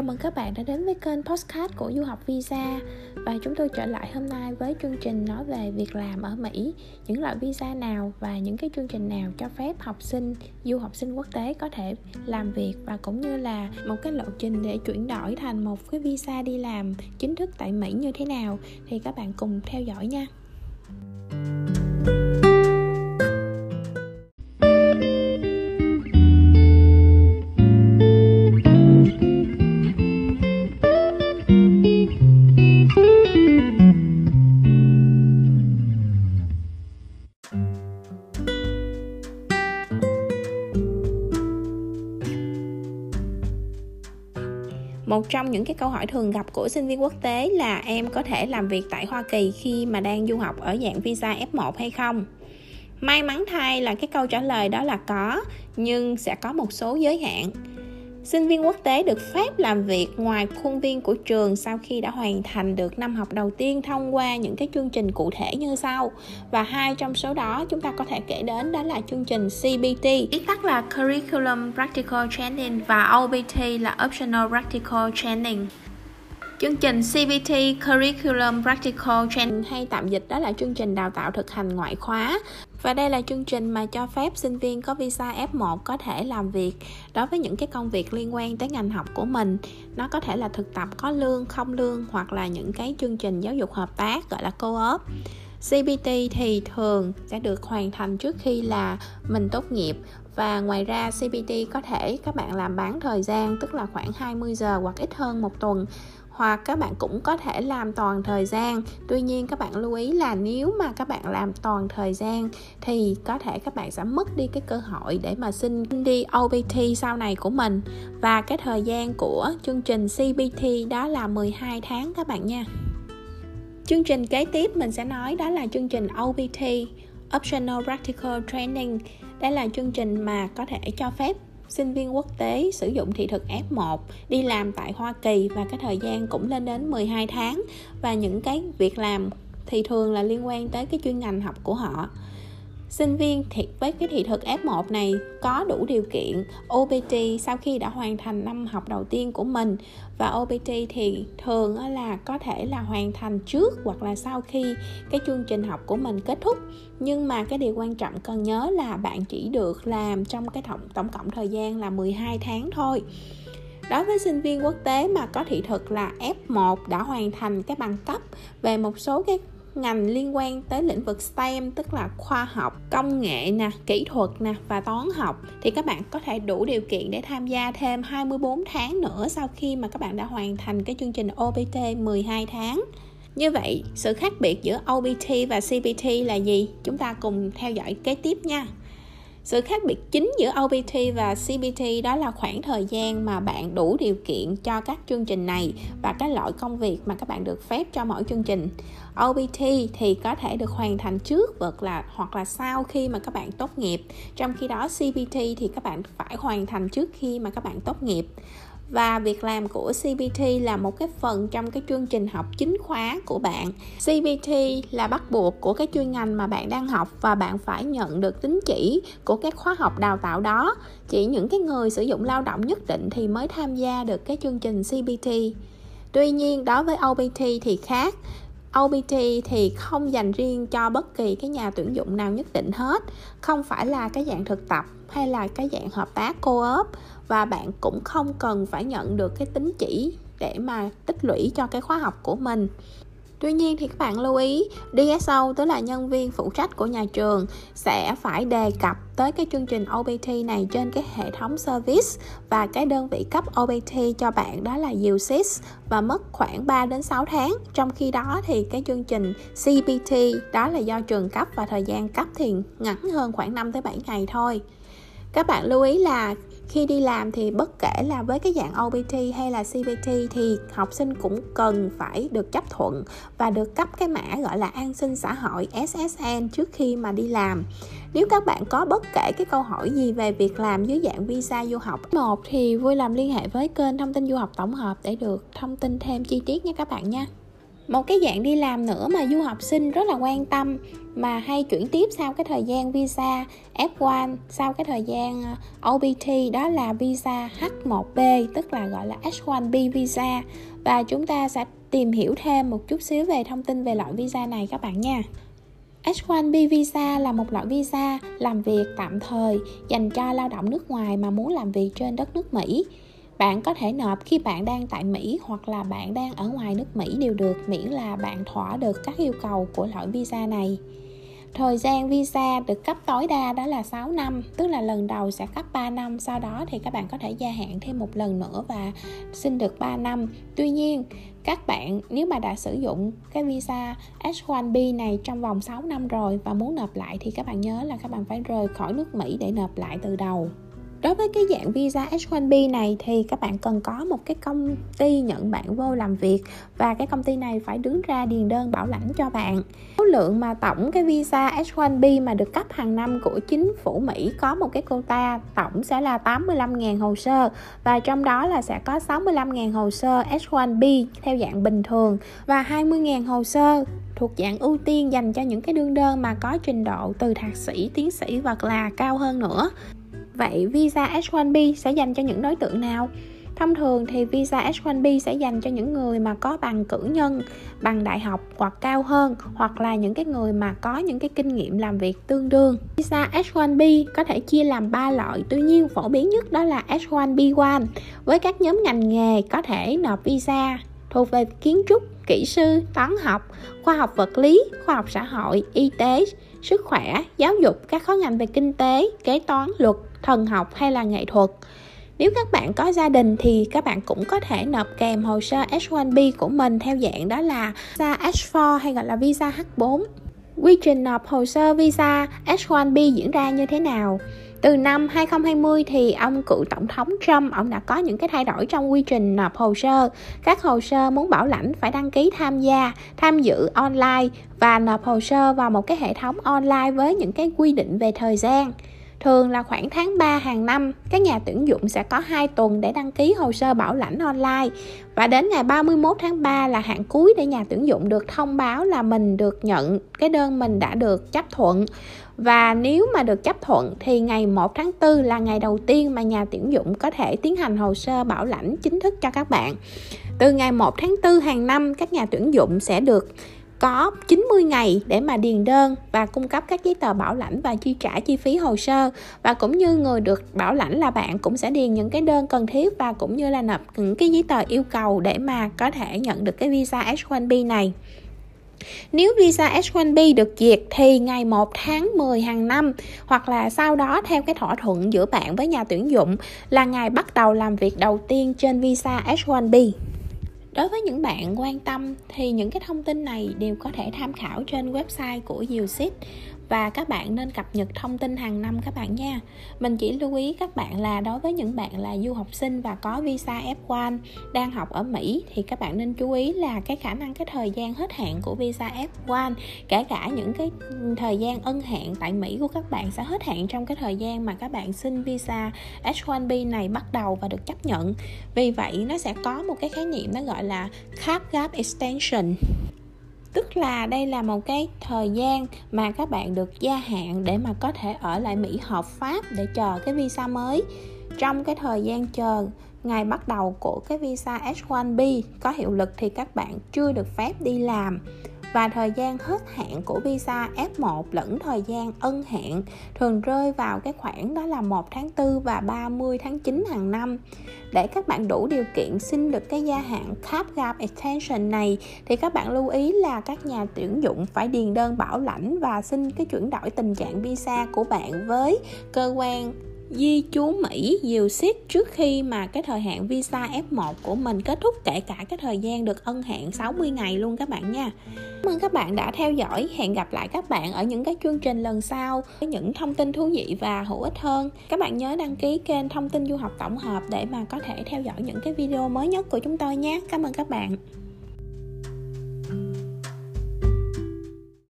Chào mừng các bạn đã đến với kênh Postcard của Du học Visa. Và chúng tôi trở lại hôm nay với chương trình nói về việc làm ở Mỹ. Những loại visa nào và những cái chương trình nào cho phép học sinh, du học sinh quốc tế có thể làm việc Và cũng như là một cái lộ trình để chuyển đổi thành một cái visa đi làm chính thức tại Mỹ như thế nào Thì các bạn cùng theo dõi nha. Một trong những cái câu hỏi thường gặp của sinh viên quốc tế là em có thể làm việc tại Hoa Kỳ khi mà đang du học ở dạng visa F1 hay không? May mắn thay là cái câu trả lời đó là có, nhưng sẽ có một số giới hạn Sinh viên quốc tế được phép làm việc ngoài khuôn viên của trường sau khi đã hoàn thành được năm học đầu tiên thông qua những cái chương trình cụ thể như sau. Và hai trong số đó chúng ta có thể kể đến đó là chương trình CBT, viết tắt là Curriculum Practical Training và OPT là Optional Practical Training. Chương trình CBT Curriculum Practical Training hay tạm dịch đó là chương trình đào tạo thực hành ngoại khóa và đây là chương trình mà cho phép sinh viên có visa F1 có thể làm việc đối với những cái công việc liên quan tới ngành học của mình. Nó có thể là thực tập có lương, không lương hoặc là những cái chương trình giáo dục hợp tác gọi là co-op. CBT thì thường sẽ được hoàn thành trước khi là mình tốt nghiệp và ngoài ra CBT có thể các bạn làm bán thời gian, tức là khoảng 20 giờ hoặc ít hơn một tuần. Hoặc các bạn cũng có thể làm toàn thời gian. Tuy nhiên, các bạn lưu ý là nếu mà các bạn làm toàn thời gian, thì có thể các bạn sẽ mất đi cái cơ hội để mà xin đi OPT sau này của mình. Và cái thời gian của chương trình CBT đó là 12 tháng các bạn nha. Chương trình kế tiếp mình sẽ nói đó là chương trình OPT Optional Practical Training đây là chương trình mà có thể cho phép sinh viên quốc tế sử dụng thị thực F1 đi làm tại Hoa Kỳ và cái thời gian cũng lên đến 12 tháng. Và những cái việc làm thì thường là liên quan tới cái chuyên ngành học của họ sinh viên thì với cái thị thực F1 này, có đủ điều kiện OPT sau khi đã hoàn thành năm học đầu tiên của mình. Và OPT thì thường là có thể là hoàn thành trước hoặc là sau khi cái chương trình học của mình kết thúc. Nhưng mà cái điều quan trọng cần nhớ là bạn chỉ được làm trong cái tổng tổng cộng thời gian là 12 tháng thôi. Đối với sinh viên quốc tế mà có thị thực là F1 đã hoàn thành cái bằng cấp về một số cái ngành liên quan tới lĩnh vực STEM tức là khoa học, công nghệ nè, kỹ thuật nè và toán học thì các bạn có thể đủ điều kiện để tham gia thêm 24 tháng nữa sau khi mà các bạn đã hoàn thành cái chương trình OPT 12 tháng. Như vậy, sự khác biệt giữa OPT và CPT là gì? Chúng ta cùng theo dõi kế tiếp nha sự khác biệt chính giữa OPT và CBT đó là khoảng thời gian mà bạn đủ điều kiện cho các chương trình này và các loại công việc mà các bạn được phép cho mỗi chương trình. OPT thì có thể được hoàn thành trước hoặc là hoặc là sau khi mà các bạn tốt nghiệp. Trong khi đó CBT thì các bạn phải hoàn thành trước khi mà các bạn tốt nghiệp và việc làm của CBT là một cái phần trong cái chương trình học chính khóa của bạn. CBT là bắt buộc của cái chuyên ngành mà bạn đang học và bạn phải nhận được tín chỉ của các khóa học đào tạo đó. Chỉ những cái người sử dụng lao động nhất định thì mới tham gia được cái chương trình CBT. Tuy nhiên đối với OPT thì khác. OPT thì không dành riêng cho bất kỳ cái nhà tuyển dụng nào nhất định hết, không phải là cái dạng thực tập hay là cái dạng hợp tác co-op và bạn cũng không cần phải nhận được cái tín chỉ để mà tích lũy cho cái khóa học của mình Tuy nhiên thì các bạn lưu ý DSO tức là nhân viên phụ trách của nhà trường sẽ phải đề cập tới cái chương trình OBT này trên cái hệ thống service và cái đơn vị cấp OBT cho bạn, đó là USIS và mất khoảng 3 đến 6 tháng. Trong khi đó thì cái chương trình CPT đó là do trường cấp và thời gian cấp thì ngắn hơn khoảng 5 tới 7 ngày thôi. Các bạn lưu ý là khi đi làm thì bất kể là với cái dạng OPT hay là CPT thì học sinh cũng cần phải được chấp thuận và được cấp cái mã gọi là an sinh xã hội SSN trước khi mà đi làm. Nếu các bạn có bất kể cái câu hỏi gì về việc làm dưới dạng visa du học một thì vui lòng liên hệ với kênh thông tin du học tổng hợp để được thông tin thêm chi tiết nha các bạn nha một cái dạng đi làm nữa mà du học sinh rất là quan tâm, mà hay chuyển tiếp sau cái thời gian visa F1 sau cái thời gian ờ, OBT OPT đó là visa H1B tức là, gọi là H1B visa và chúng ta sẽ tìm hiểu thêm một chút xíu về thông tin về loại visa này các bạn nha. H1B visa là một loại visa làm việc tạm thời dành cho lao động nước ngoài mà muốn làm việc trên đất nước Mỹ bạn có thể nộp khi bạn đang tại Mỹ hoặc là bạn đang ở ngoài nước Mỹ đều được miễn là bạn thỏa được các yêu cầu của loại visa này. Thời gian visa được cấp tối đa đó là 6 năm, tức là lần đầu sẽ cấp 3 năm, sau đó thì các bạn có thể gia hạn thêm một lần nữa và xin được 3 năm. Tuy nhiên, các bạn nếu mà đã sử dụng cái visa H1B này trong vòng 6 năm rồi và muốn nộp lại thì các bạn nhớ là các bạn phải rời khỏi nước Mỹ để nộp lại từ đầu đối với cái dạng visa H1B này thì các bạn cần có một cái công ty nhận bạn vô làm việc và cái công ty này phải đứng ra điền đơn bảo lãnh cho bạn số lượng mà tổng cái visa H1B mà được cấp hàng năm của chính phủ Mỹ có một cái quota tổng sẽ là 85.000 hồ sơ và trong đó là sẽ có 65.000 hồ sơ H1B theo dạng bình thường và 20.000 hồ sơ thuộc dạng ưu tiên dành cho những cái đương đơn mà có trình độ từ thạc sĩ, tiến sĩ hoặc là cao hơn nữa. Vậy visa H1B sẽ dành cho những đối tượng nào? Thông thường thì visa H1B sẽ dành cho những người mà có bằng cử nhân, bằng đại học hoặc cao hơn hoặc là những cái người mà có những cái kinh nghiệm làm việc tương đương. Visa H1B có thể chia làm 3 loại, tuy nhiên phổ biến nhất đó là H1B1 với các nhóm ngành nghề có thể nộp visa thuộc về kiến trúc, kỹ sư, toán học, khoa học vật lý, khoa học xã hội, y tế, sức khỏe, giáo dục, các khối ngành về kinh tế, kế toán, luật, thần học hay là nghệ thuật nếu các bạn có gia đình thì các bạn cũng có thể nộp kèm hồ sơ H1B của mình theo dạng đó là visa H4 hay gọi là visa H4. Quy trình nộp hồ sơ visa H1B diễn ra như thế nào? Từ năm 2020 thì ông cựu tổng thống Trump ông đã có những cái thay đổi trong quy trình nộp hồ sơ. Các hồ sơ muốn bảo lãnh phải đăng ký tham gia, tham dự online và nộp hồ sơ vào một cái hệ thống online với những cái quy định về thời gian. Thường là khoảng tháng 3 hàng năm, các nhà tuyển dụng sẽ có 2 tuần để đăng ký hồ sơ bảo lãnh online và đến ngày 31 tháng 3 là hạn cuối để nhà tuyển dụng được thông báo là mình được nhận cái đơn mình đã được chấp thuận và nếu mà được chấp thuận thì ngày 1 tháng 4 là ngày đầu tiên mà nhà tuyển dụng có thể tiến hành hồ sơ bảo lãnh chính thức cho các bạn. Từ ngày 1 tháng 4 hàng năm các nhà tuyển dụng sẽ được có 90 ngày để mà điền đơn và cung cấp các giấy tờ bảo lãnh và chi trả chi phí hồ sơ và cũng như người được bảo lãnh là bạn cũng sẽ điền những cái đơn cần thiết và cũng như là nộp những cái giấy tờ yêu cầu để mà có thể nhận được cái visa H1B này. Nếu visa H1B được duyệt thì ngày 1 tháng 10 hàng năm hoặc là sau đó theo cái thỏa thuận giữa bạn với nhà tuyển dụng là ngày bắt đầu làm việc đầu tiên trên visa H1B đối với những bạn quan tâm thì những cái thông tin này đều có thể tham khảo trên website của USIT và các bạn nên cập nhật thông tin hàng năm các bạn nha. Mình chỉ lưu ý các bạn là đối với những bạn là du học sinh và có visa F1 đang học ở Mỹ, thì các bạn nên chú ý là cái khả năng, cái thời gian hết hạn của visa F1 kể cả những cái thời gian ân hạn tại Mỹ của các bạn sẽ hết hạn trong cái thời gian mà các bạn xin visa H1B này bắt đầu và được chấp nhận. Vì vậy, nó sẽ có một cái khái niệm nó gọi là cap gap extension tức là đây là một cái thời gian mà các bạn được gia hạn để mà có thể ở lại Mỹ hợp pháp để chờ cái visa mới. Trong cái thời gian chờ ngày bắt đầu của cái visa H1B có hiệu lực thì các bạn chưa được phép đi làm và thời gian hết hạn của visa F1 lẫn thời gian ân hạn thường rơi vào cái khoảng đó là 1 tháng 4 và 30 tháng 9 hàng năm. Để các bạn đủ điều kiện xin được cái gia hạn Cap Gap Extension này, thì các bạn lưu ý là các nhà tuyển dụng phải điền đơn bảo lãnh và xin cái chuyển đổi tình trạng visa của bạn với cơ quan di trú Mỹ dìu ship trước khi mà cái thời hạn visa F1 của mình kết thúc kể cả cái thời gian được ân hạn 60 ngày luôn các bạn nha. Cảm ơn các bạn đã theo dõi. Hẹn gặp lại các bạn ở những cái chương trình lần sau với những thông tin thú vị và hữu ích hơn. Các bạn nhớ đăng ký kênh thông tin du học tổng hợp để mà có thể theo dõi những cái video mới nhất của chúng tôi nhé. Cảm ơn các bạn.